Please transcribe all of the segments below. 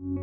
Welcome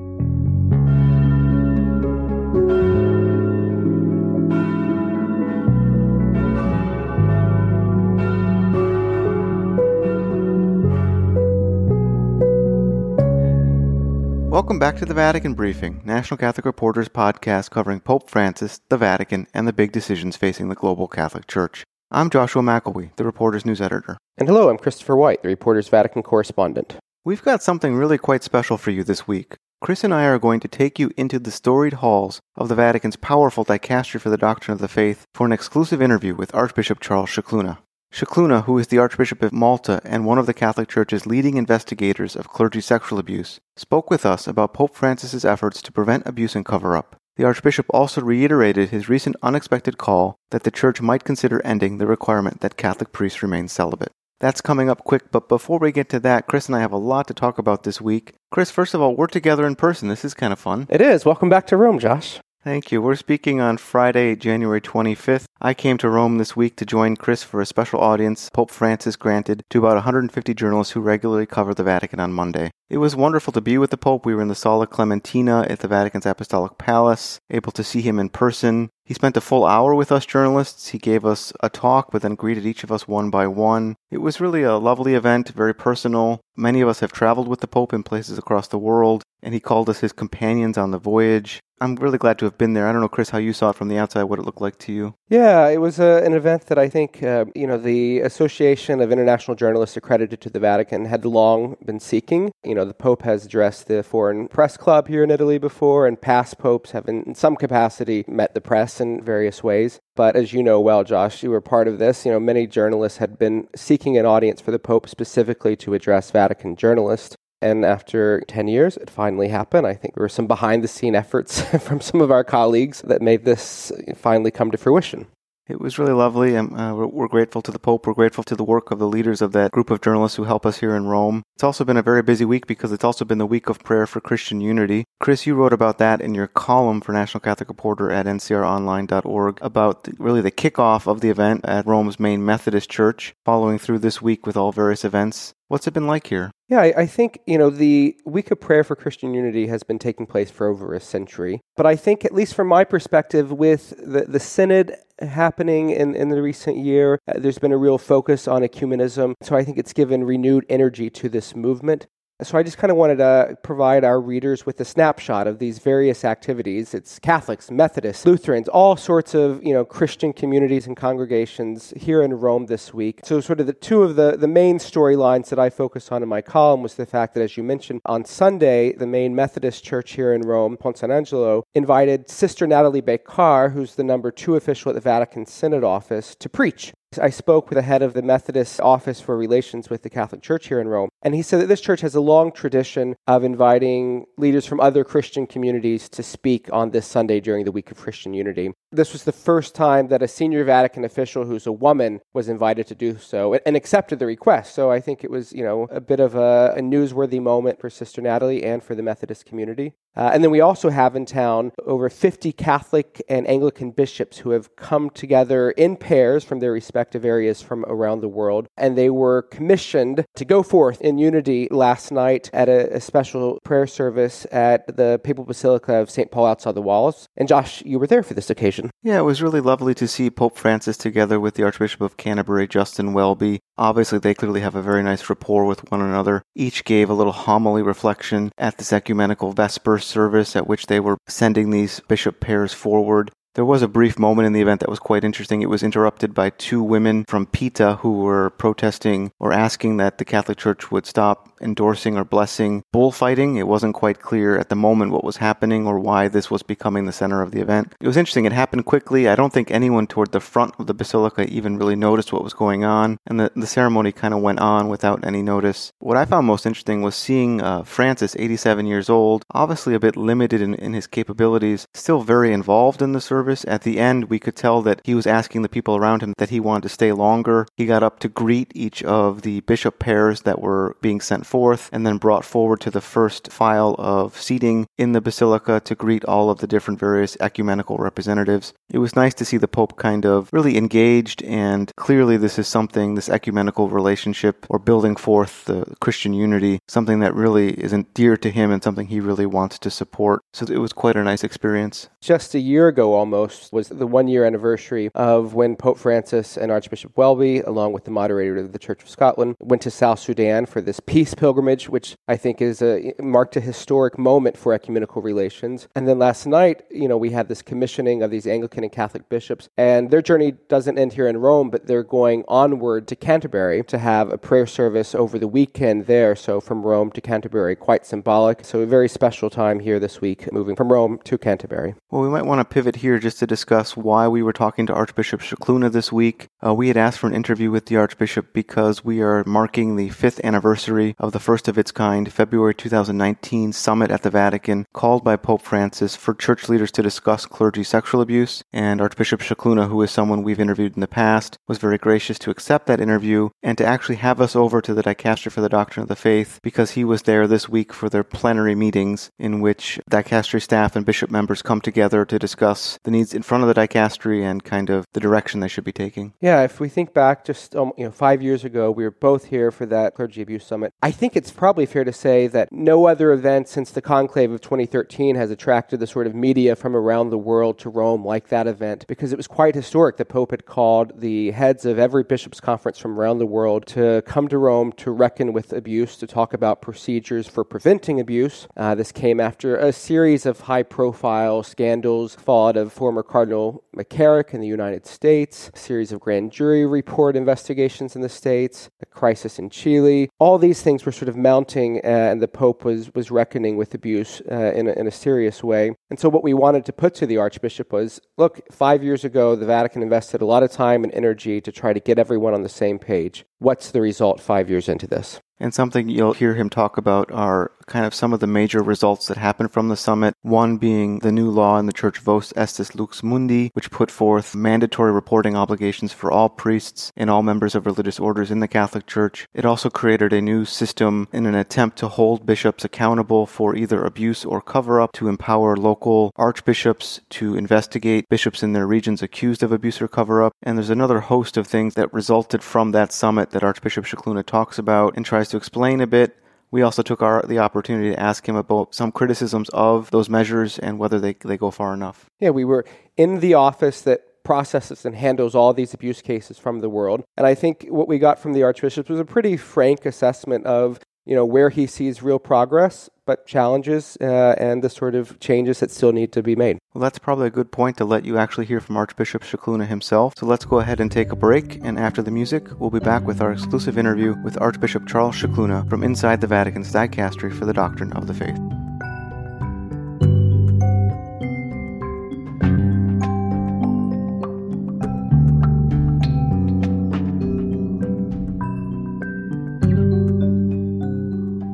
back to the Vatican Briefing, National Catholic Reporters podcast covering Pope Francis, the Vatican, and the big decisions facing the global Catholic Church. I'm Joshua McElwee, the Reporter's news editor. And hello, I'm Christopher White, the Reporter's Vatican correspondent. We've got something really quite special for you this week. Chris and I are going to take you into the storied halls of the Vatican's powerful Dicastery for the Doctrine of the Faith for an exclusive interview with Archbishop Charles Scicluna. Scicluna, who is the Archbishop of Malta and one of the Catholic Church's leading investigators of clergy sexual abuse, spoke with us about Pope Francis's efforts to prevent abuse and cover up. The Archbishop also reiterated his recent unexpected call that the Church might consider ending the requirement that Catholic priests remain celibate. That's coming up quick, but before we get to that, Chris and I have a lot to talk about this week. Chris, first of all, we're together in person. This is kind of fun. It is. Welcome back to Rome, Josh. Thank you. We're speaking on Friday, January 25th. I came to Rome this week to join Chris for a special audience Pope Francis granted to about 150 journalists who regularly cover the Vatican on Monday. It was wonderful to be with the Pope. We were in the Sala Clementina at the Vatican's Apostolic Palace, able to see him in person. He spent a full hour with us journalists. He gave us a talk, but then greeted each of us one by one. It was really a lovely event, very personal. Many of us have traveled with the Pope in places across the world, and he called us his companions on the voyage. I'm really glad to have been there. I don't know, Chris, how you saw it from the outside, what it looked like to you. Yeah, it was uh, an event that I think, uh, you know, the Association of International Journalists accredited to the Vatican had long been seeking. You know, the Pope has addressed the Foreign Press Club here in Italy before, and past popes have, in some capacity, met the press in various ways. But as you know well, Josh, you were part of this. You know, many journalists had been seeking an audience for the Pope specifically to address Vatican journalists. And after 10 years, it finally happened. I think there were some behind the scene efforts from some of our colleagues that made this finally come to fruition. It was really lovely, and uh, we're, we're, grateful to the Pope. We're grateful to the work of the leaders of that group of journalists who help us here in Rome. It's also been a very busy week because it's also been the week of prayer for Christian unity. Chris, you wrote about that in your column for National Catholic Reporter at ncronline.org about the, really the kickoff of the event at Rome's main Methodist Church, following through this week with all various events. What's it been like here? Yeah, I, I, think, you know, the week of prayer for Christian unity has been taking place for over a century. But I think, at least from my perspective, with the, the synod happening in, in the recent year, uh, there's been a real focus on ecumenism. So I think it's given renewed energy to this movement. So I just kind of wanted to provide our readers with a snapshot of these various activities. It's Catholics, Methodists, Lutherans, all sorts of, you know, Christian communities and congregations here in Rome this week. So sort of the two of the, the main storylines that I focus on in my column was the fact that, as you mentioned, on Sunday, the main Methodist church here in Rome, Ponte Sant'Angelo, invited Sister Nathalie Becquart, who's the number two official at the Vatican Synod office, to preach. I spoke with the head of the Methodist Office for Relations with the Catholic Church here in Rome, and he said that this church has a long tradition of inviting leaders from other Christian communities to speak on this Sunday during the Week of Christian Unity. This was the first time that a senior Vatican official who's a woman was invited to do so and accepted the request. So I think it was, you know, a bit of a, a newsworthy moment for Sister Nathalie and for the Methodist community. Uh, and then we also have in town over 50 Catholic and Anglican bishops who have come together in pairs from their respective areas from around the world. And they were commissioned to go forth in unity last night at a, a special prayer service at the Papal Basilica of St. Paul outside the walls. And Josh, you were there for this occasion. Yeah, it was really lovely to see Pope Francis together with the Archbishop of Canterbury, Justin Welby. Obviously, they clearly have a very nice rapport with one another. Each gave a little homily reflection at this ecumenical Vespers service at which they were sending these bishop pairs forward. There was a brief moment in the event that was quite interesting. It was interrupted by two women from PETA who were protesting or asking that the Catholic Church would stop endorsing or blessing bullfighting. It wasn't quite clear at the moment what was happening or why this was becoming the center of the event. It was interesting. It happened quickly. I don't think anyone toward the front of the basilica even really noticed what was going on, and the, the ceremony kind of went on without any notice. What I found most interesting was seeing uh, Francis, 87 years old, obviously a bit limited in, in his capabilities, still very involved in the service service. At the end, we could tell that he was asking the people around him that he wanted to stay longer. He got up to greet each of the bishop pairs that were being sent forth and then brought forward to the first file of seating in the basilica to greet all of the different various ecumenical representatives. It was nice to see the Pope kind of really engaged, and clearly, this is something, this ecumenical relationship or building forth the Christian unity, something that really isn't dear to him and something he really wants to support. So it was quite a nice experience. Just a year ago, almost, was the one year anniversary of when Pope Francis and Archbishop Welby, along with the moderator of the Church of Scotland, went to South Sudan for this peace pilgrimage, which I think is a marked a historic moment for ecumenical relations. And then last night, you know, we had this commissioning of these Anglican and Catholic bishops, and their journey doesn't end here in Rome, but they're going onward to Canterbury to have a prayer service over the weekend there. So from Rome to Canterbury, quite symbolic. So a very special time here this week, moving from Rome to Canterbury. Well, we might want to pivot here just to discuss why we were talking to Archbishop Scicluna this week. Uh, we had asked for an interview with the Archbishop because we are marking the fifth anniversary of the first of its kind, February 2019 summit at the Vatican, called by Pope Francis for church leaders to discuss clergy sexual abuse. And Archbishop Scicluna, who is someone we've interviewed in the past, was very gracious to accept that interview and to actually have us over to the Dicastery for the Doctrine of the Faith because he was there this week for their plenary meetings in which dicastery staff and bishop members come together to discuss the needs in front of the dicastery and kind of the direction they should be taking. Yeah, if we think back just um, you know 5 years ago, we were both here for that clergy abuse summit. I think it's probably fair to say that no other event since the conclave of 2013 has attracted the sort of media from around the world to Rome like that event because it was quite historic. The Pope had called the heads of every bishops' conference from around the world to come to Rome to reckon with abuse, to talk about procedures for preventing abuse. Uh, this came after a series of high profile scandals followed of former Cardinal McCarrick in the United States, a series of grand jury report investigations in the States, the crisis in Chile. All these things were sort of mounting, uh, and the Pope was, was reckoning with abuse uh, in, a, in a serious way. And so, what we wanted to put to the Archbishop was look, five years ago, the Vatican invested a lot of time and energy to try to get everyone on the same page. What's the result five years into this? And something you'll hear him talk about are kind of some of the major results that happened from the summit. One being the new law in the Church Vos Estis Lux Mundi, which put forth mandatory reporting obligations for all priests and all members of religious orders in the Catholic Church. It also created a new system in an attempt to hold bishops accountable for either abuse or cover up, to empower local archbishops to investigate bishops in their regions accused of abuse or cover up. And there's another host of things that resulted from that summit that Archbishop Scicluna talks about and tries to explain a bit we also took our the opportunity to ask him about some criticisms of those measures and whether they, they go far enough. Yeah, we were in the office that processes and handles all these abuse cases from the world. And I think what we got from the Archbishop was a pretty frank assessment of you know where he sees real progress but challenges uh, and the sort of changes that still need to be made. Well, that's probably a good point to let you actually hear from Archbishop Scicluna himself. So let's go ahead and take a break, and after the music, we'll be back with our exclusive interview with Archbishop Charles Scicluna from inside the Vatican's Dicastery for the Doctrine of the Faith.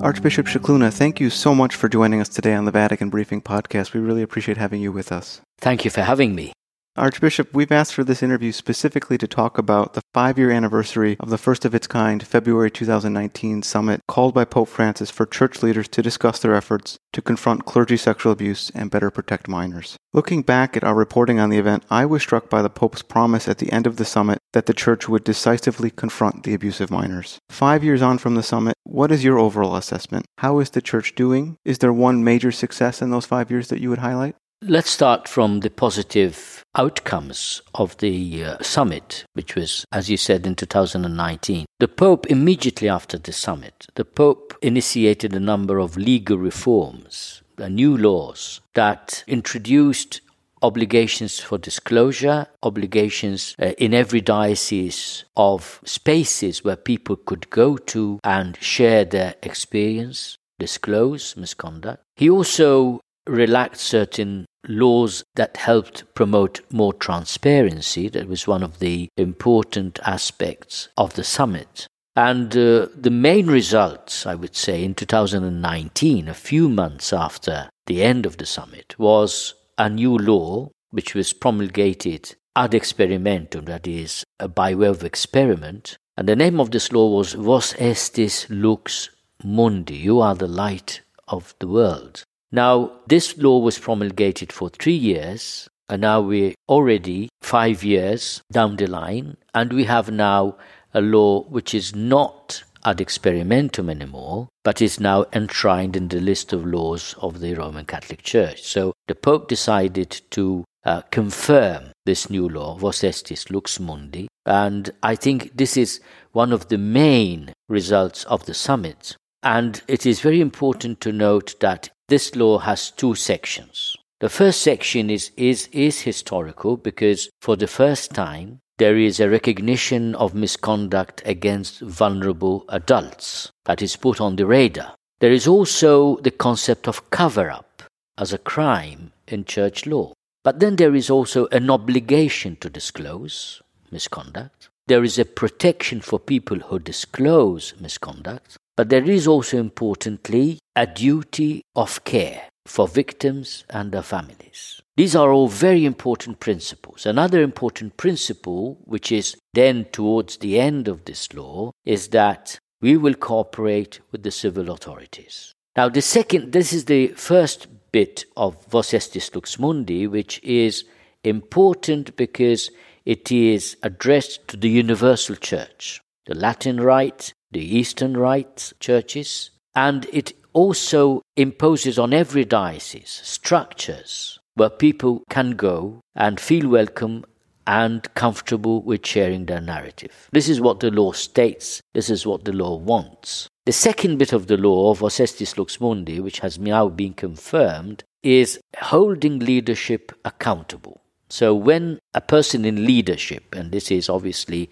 Archbishop Scicluna, thank you so much for joining us today on the Vatican Briefing Podcast. We really appreciate having you with us. Thank you for having me. Archbishop, we've asked for this interview specifically to talk about the five year anniversary of the first of its kind February 2019 summit called by Pope Francis for church leaders to discuss their efforts to confront clergy sexual abuse and better protect minors. Looking back at our reporting on the event, I was struck by the Pope's promise at the end of the summit that the church would decisively confront the abuse of minors. Five years on from the summit, what is your overall assessment? How is the church doing? Is there one major success in those five years that you would highlight? Let's start from the positive outcomes of the uh, summit, which was, as you said, in 2019. The Pope, immediately after the summit, the Pope initiated a number of legal reforms, uh, new laws that introduced obligations for disclosure, obligations uh, in every diocese of spaces where people could go to and share their experience, disclose misconduct. He also relaxed certain laws that helped promote more transparency. That was one of the important aspects of the summit. And uh, the main results, I would say, in 2019, a few months after the end of the summit, was a new law which was promulgated ad experimentum, that is, by way of experiment. And the name of this law was Vos estis lux mundi, you are the light of the world. Now, this law was promulgated for three years, and now we're already five years down the line, and we have now a law which is not ad experimentum anymore, but is now enshrined in the list of laws of the Roman Catholic Church. So the Pope decided to uh, confirm this new law, Vos Estis Lux Mundi, and I think this is one of the main results of the summit. And it is very important to note that this law has two sections. The first section is, is, is historical because for the first time there is a recognition of misconduct against vulnerable adults that is put on the radar. There is also the concept of cover up as a crime in church law. But then there is also an obligation to disclose misconduct. There is a protection for people who disclose misconduct. But there is also importantly a duty of care for victims and their families. These are all very important principles. Another important principle, which is then towards the end of this law, is that we will cooperate with the civil authorities. Now, the second, this is the first bit of Vos Estis Lux Mundi, which is important because it is addressed to the universal church, the Latin Rite, the Eastern Rite churches, and it also imposes on every diocese structures where people can go and feel welcome and comfortable with sharing their narrative. This is what the law states, this is what the law wants. The second bit of the law of Vos Estis Lux Mundi, which has now been confirmed, is holding leadership accountable. So when a person in leadership, and this is obviously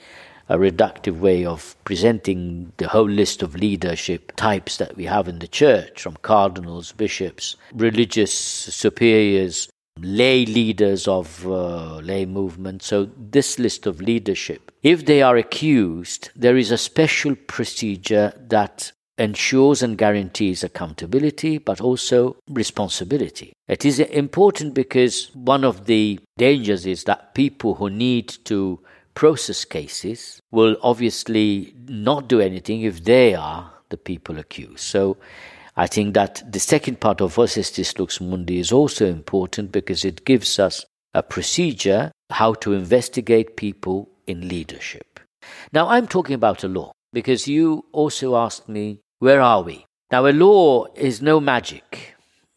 a reductive way of presenting the whole list of leadership types that we have in the church, from cardinals, bishops, religious superiors, lay leaders of uh, lay movement. So, this list of leadership, if they are accused, there is a special procedure that ensures and guarantees accountability, but also responsibility. It is important because one of the dangers is that people who need to process cases will obviously not do anything if they are the people accused. So I think that the second part of Vos Estis Lux Mundi is also important because it gives us a procedure how to investigate people in leadership. Now I'm talking about a law because you also asked me, where are we? Now a law is no magic.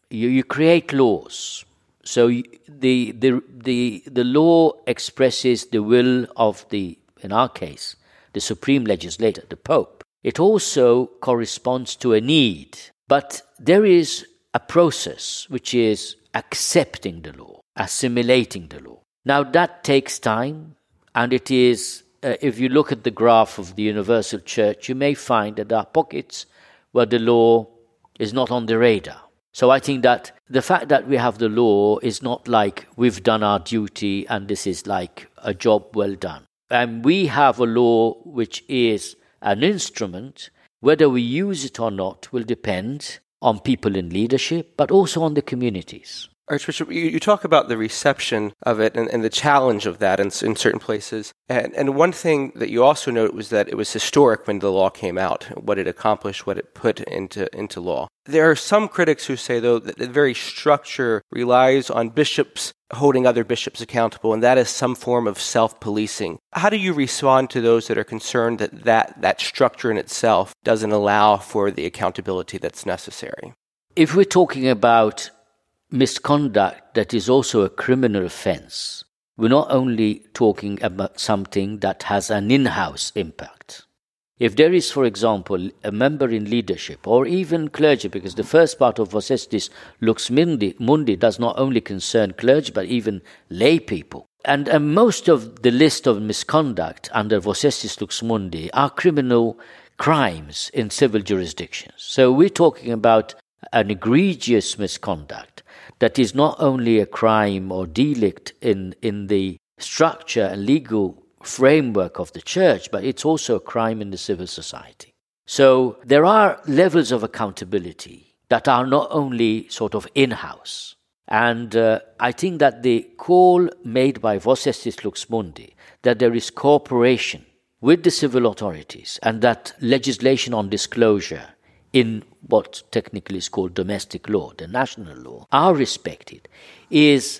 You, you create laws. So the, the, the, the law expresses the will of the, in our case, the supreme legislator, the Pope. It also corresponds to a need. But there is a process which is accepting the law, assimilating the law. Now that takes time, and it is, uh, if you look at the graph of the Universal Church, you may find that there are pockets where the law is not on the radar. So I think that the fact that we have the law is not like we've done our duty and this is like a job well done. And we have a law which is an instrument. Whether we use it or not will depend on people in leadership, but also on the communities. Archbishop, you, you, talk about the reception of it and, and the challenge of that in, in certain places. And, and, one thing that you also note was that it was historic when the law came out, what it accomplished, what it put into, into law. There are some critics who say, though, that the very structure relies on bishops holding other bishops accountable, and that is some form of self policing. How do you respond to those that are concerned that, that that structure in itself doesn't allow for the accountability that's necessary? If we're talking about misconduct that is also a criminal offense. We're not only talking about something that has an in house impact. If there is, for example, a member in leadership or even clergy, because the first part of Vos Estis Lux Mundi, Mundi does not only concern clergy but even lay people. And uh, most of the list of misconduct under Vos Estis Lux Mundi are criminal crimes in civil jurisdictions. So we're talking about an egregious misconduct that is not only a crime or delict in, in the structure and legal framework of the church, but it's also a crime in the civil society. So there are levels of accountability that are not only sort of in house, And uh, I think that the call made by Vos Estis Lux Mundi, that there is cooperation with the civil authorities and that legislation on disclosure in what technically is called domestic law, the national law, are respected, is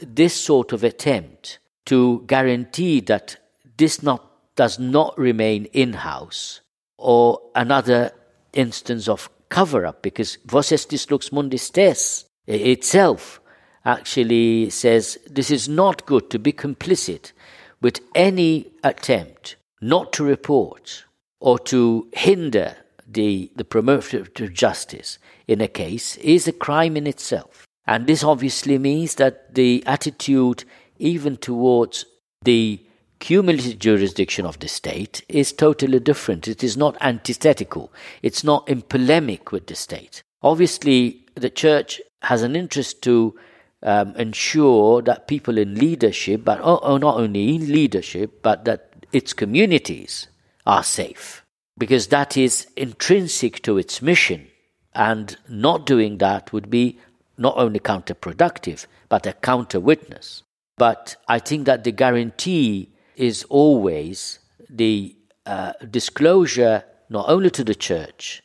this sort of attempt to guarantee that this not, does not remain in house or another instance of cover up, because Vos Estis Lux Mundi Stes itself actually says this is not good to be complicit with any attempt not to report or to hinder the, the promotion of justice in a case is a crime in itself. And this obviously means that the attitude, even towards the cumulative jurisdiction of the state, is totally different. It is not antithetical, it's not in polemic with the state. Obviously, the church has an interest to um, ensure that people in leadership, but oh, oh, not only in leadership, but that its communities are safe because that is intrinsic to its mission. And not doing that would be not only counterproductive, but a counter witness. But I think that the guarantee is always the uh, disclosure not only to the church,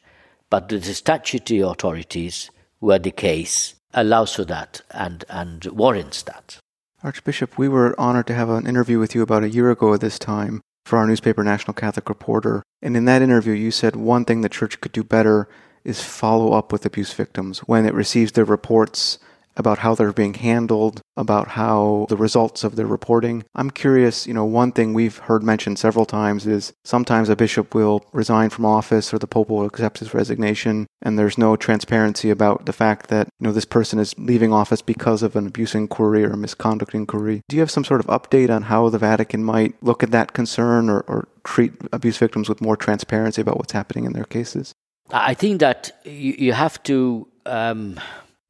but to the statutory authorities where the case allows for that and, and warrants that. Archbishop, we were honored to have an interview with you about a year ago at this time for our newspaper, National Catholic Reporter. And in that interview, you said one thing the church could do better is follow up with abuse victims when it receives their reports about how they're being handled, about how the results of their reporting. I'm curious, you know, one thing we've heard mentioned several times is sometimes a bishop will resign from office or the pope will accept his resignation and there's no transparency about the fact that, you know, this person is leaving office because of an abuse inquiry or misconduct inquiry. Do you have some sort of update on how the Vatican might look at that concern or, or treat abuse victims with more transparency about what's happening in their cases? I think that you, you have to um,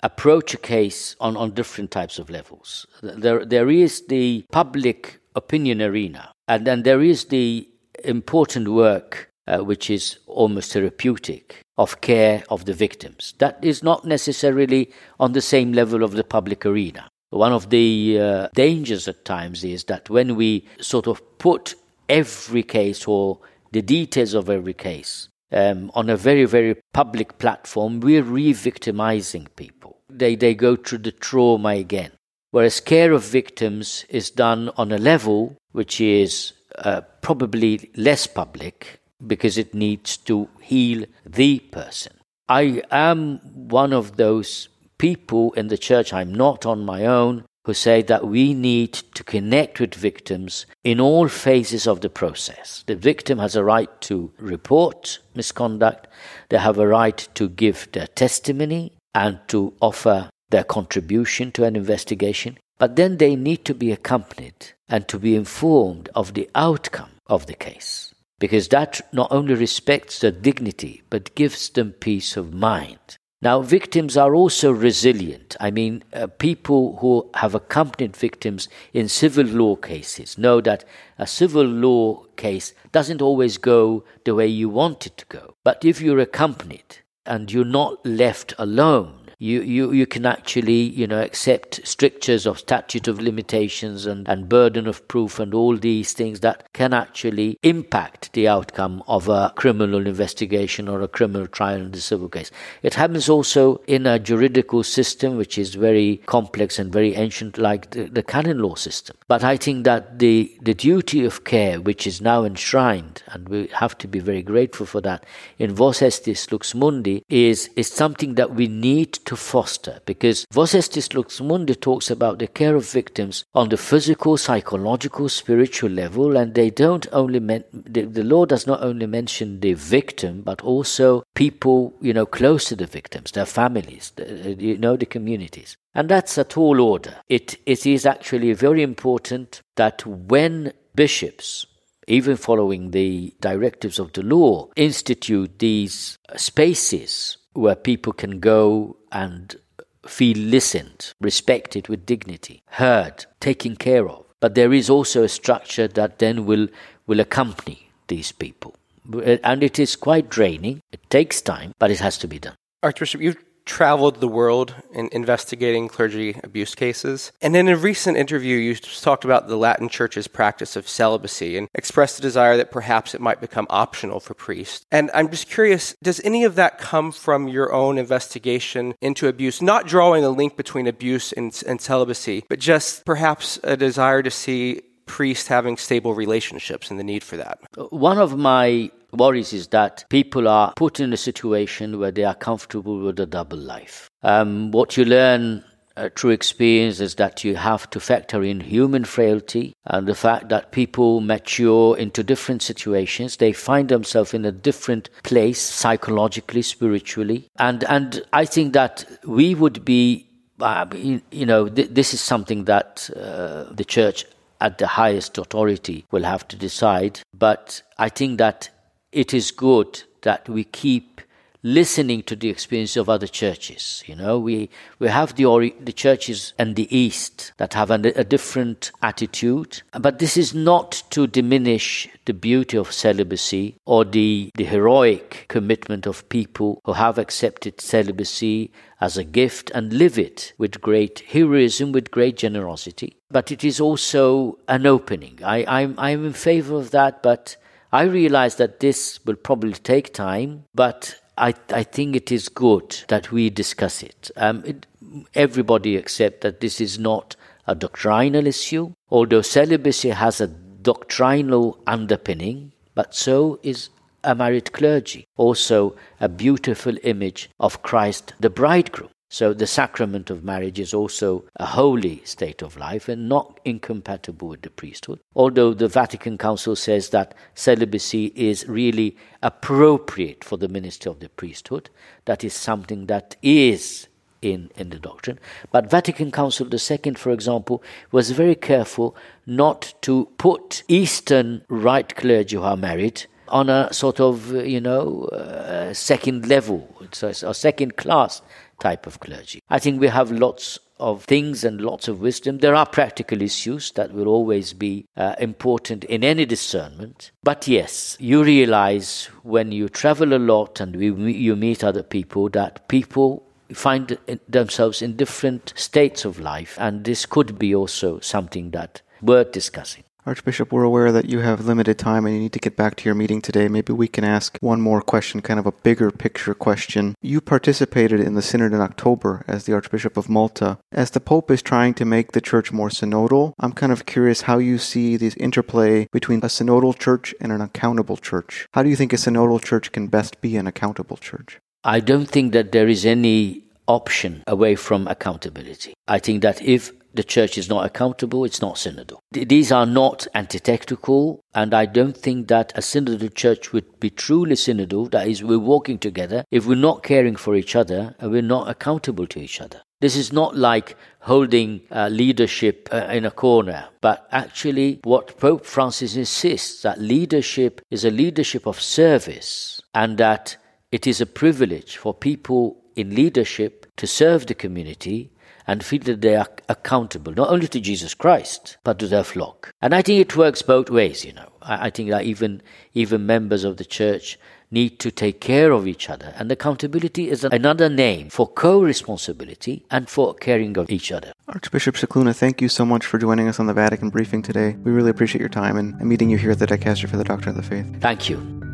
approach a case on, on different types of levels. There, there is the public opinion arena, and then there is the important work uh, which is almost therapeutic of care of the victims. That is not necessarily on the same level of the public arena. One of the uh, dangers at times is that when we sort of put every case or the details of every case um, on a very, very public platform, we're re victimizing people. They, they go through the trauma again. Whereas care of victims is done on a level which is uh, probably less public because it needs to heal the person. I am one of those people in the church, I'm not on my own, who say that we need to connect with victims in all phases of the process. The victim has a right to report misconduct, they have a right to give their testimony and to offer their contribution to an investigation, but then they need to be accompanied and to be informed of the outcome of the case. Because that not only respects their dignity, but gives them peace of mind. Now, victims are also resilient. I mean, uh, people who have accompanied victims in civil law cases know that a civil law case doesn't always go the way you want it to go. But if you're accompanied and you're not left alone, you, you, you can actually, you know, accept strictures of statute of limitations and, and burden of proof and all these things that can actually impact the outcome of a criminal investigation or a criminal trial in the civil case. It happens also in a juridical system which is very complex and very ancient, like the, the canon law system. But I think that the, the duty of care, which is now enshrined, and we have to be very grateful for that, in Vos Estis Lux Mundi, is, is something that we need to to foster because Vos Estis Lux Mundi talks about the care of victims on the physical, psychological, spiritual level, and they don't only men- the, the law does not only mention the victim but also people you know close to the victims, their families, the, you know the communities. And that's a tall order. It, it is actually very important that when bishops even following the directives of the law, institute these spaces where people can go and feel listened, respected with dignity, heard, taken care of. But there is also a structure that then will, will accompany these people. Uh, and it is quite draining. It takes time, but it has to be done. Archbishop, you've traveled the world in investigating clergy abuse cases. And in a recent interview, you talked about the Latin Church's practice of celibacy and expressed a desire that perhaps it might become optional for priests. And I'm just curious does any of that come from your own investigation into abuse, not drawing a link between abuse and, and celibacy, but just perhaps a desire to see priests having stable relationships and the need for that? One of my worries is that people are put in a situation where they are comfortable with a double life. Um, what you learn uh, through experience is that you have to factor in human frailty and the fact that people mature into different situations. They find themselves in a different place psychologically, spiritually. And, and I think that we would be, uh, you know, th- this is something that uh, the church at the highest authority will have to decide. But I think that it is good that we keep listening to the experience of other churches. You know, we, we have the, the churches in the East that have a, a different attitude, but this is not to diminish the beauty of celibacy or the, the heroic commitment of people who have accepted celibacy as a gift and live it with great heroism, with great generosity. But it is also an opening. I, I'm, I'm in favor of that, but I realize that this will probably take time, but I, I think it is good that we discuss it. Um, it. Everybody accept that this is not a doctrinal issue, although celibacy has a doctrinal underpinning, but so is a married clergy, also a beautiful image of Christ the bridegroom. So the sacrament of marriage is also a holy state of life and not incompatible with the priesthood. Although the Vatican Council says that celibacy is really appropriate for the ministry of the priesthood, that is something that is in, in the doctrine. But Vatican Council II, for example, was very careful not to put Eastern Rite clergy who are married on a sort of, you know, uh, second level, a second class type of clergy. I think we have lots of things and lots of wisdom. There are practical issues that will always be uh, important in any discernment. But yes, you realize when you travel a lot and we, you meet other people that people find themselves in different states of life, and this could be also something that worth discussing. Archbishop, we're aware that you have limited time and you need to get back to your meeting today. Maybe we can ask one more question, kind of a bigger picture question. You participated in the synod in October as the Archbishop of Malta. As the Pope is trying to make the church more synodal, I'm kind of curious how you see this interplay between a synodal church and an accountable church. How do you think a synodal church can best be an accountable church? I don't think that there is any option away from accountability. I think that if the church is not accountable, it's not synodal. These are not antithetical, and I don't think that a synodal church would be truly synodal, that is, we're walking together, if we're not caring for each other and we're not accountable to each other. This is not like holding uh, leadership uh, in a corner, but actually what Pope Francis insists that leadership is a leadership of service and that it is a privilege for people in leadership to serve the community and feel that they are accountable not only to Jesus Christ but to their flock. And I think it works both ways. You know, I, I think that even even members of the church need to take care of each other, and accountability is another name for co-responsibility and for caring of each other. Archbishop Scicluna, thank you so much for joining us on the Vatican briefing today. We really appreciate your time and meeting you here at the Dicastery for the Doctrine of the Faith. Thank you.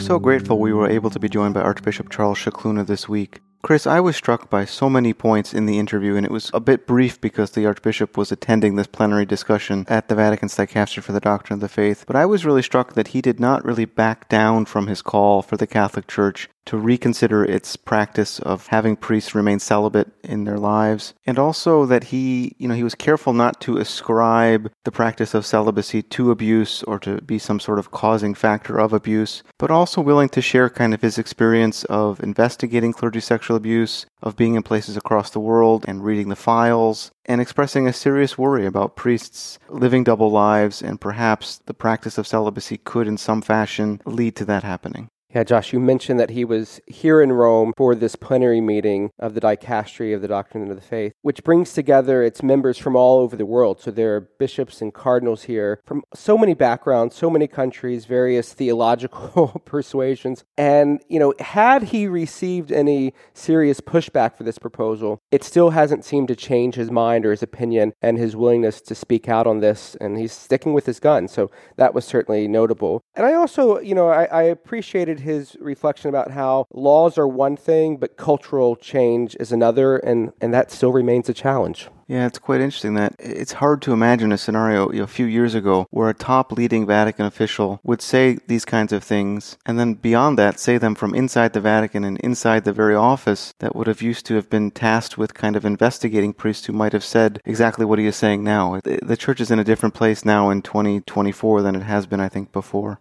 So grateful we were able to be joined by Archbishop Charles Scicluna this week. Chris, I was struck by so many points in the interview, and it was a bit brief because the Archbishop was attending this plenary discussion at the Vatican's Dicastery for the Doctrine of the Faith. But I was really struck that he did not really back down from his call for the Catholic Church to reconsider its practice of having priests remain celibate in their lives and also that he you know he was careful not to ascribe the practice of celibacy to abuse or to be some sort of causing factor of abuse but also willing to share kind of his experience of investigating clergy sexual abuse of being in places across the world and reading the files and expressing a serious worry about priests living double lives and perhaps the practice of celibacy could in some fashion lead to that happening Yeah, Josh, you mentioned that he was here in Rome for this plenary meeting of the Dicastery of the Doctrine of the Faith, which brings together its members from all over the world. So there are bishops and cardinals here from so many backgrounds, so many countries, various theological persuasions. And, you know, had he received any serious pushback for this proposal, it still hasn't seemed to change his mind or his opinion and his willingness to speak out on this. And he's sticking with his gun. So that was certainly notable. And I also, you know, I, I appreciated his reflection about how laws are one thing, but cultural change is another, and, and that still remains a challenge. Yeah, it's quite interesting that it's hard to imagine a scenario you know, a few years ago where a top leading Vatican official would say these kinds of things, and then beyond that, say them from inside the Vatican and inside the very office that would have used to have been tasked with kind of investigating priests who might have said exactly what he is saying now. The church is in a different place now in 2024 than it has been, I think, before.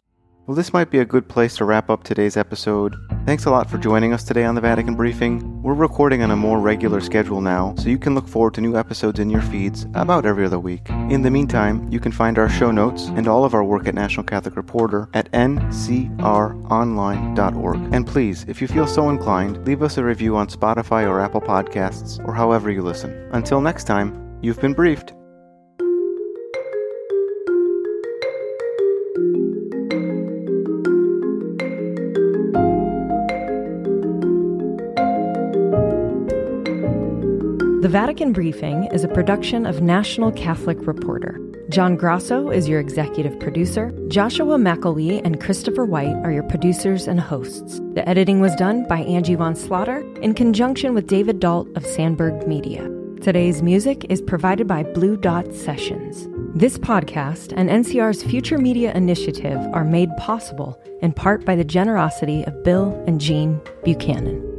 Well, this might be a good place to wrap up today's episode. Thanks a lot for joining us today on the Vatican Briefing. We're recording on a more regular schedule now, so you can look forward to new episodes in your feeds about every other week. In the meantime, you can find our show notes and all of our work at National Catholic Reporter at ncronline.org. And please, if you feel so inclined, leave us a review on Spotify or Apple Podcasts or however you listen. Until next time, you've been briefed. The Vatican Briefing is a production of National Catholic Reporter. John Grasso is your executive producer. Joshua McElwee and Christopher White are your producers and hosts. The editing was done by Angie Von Slaughter in conjunction with David Dalt of Sandberg Media. Today's music is provided by Blue Dot Sessions. This podcast and NCR's Future Media Initiative are made possible in part by the generosity of Bill and Jean Buchanan.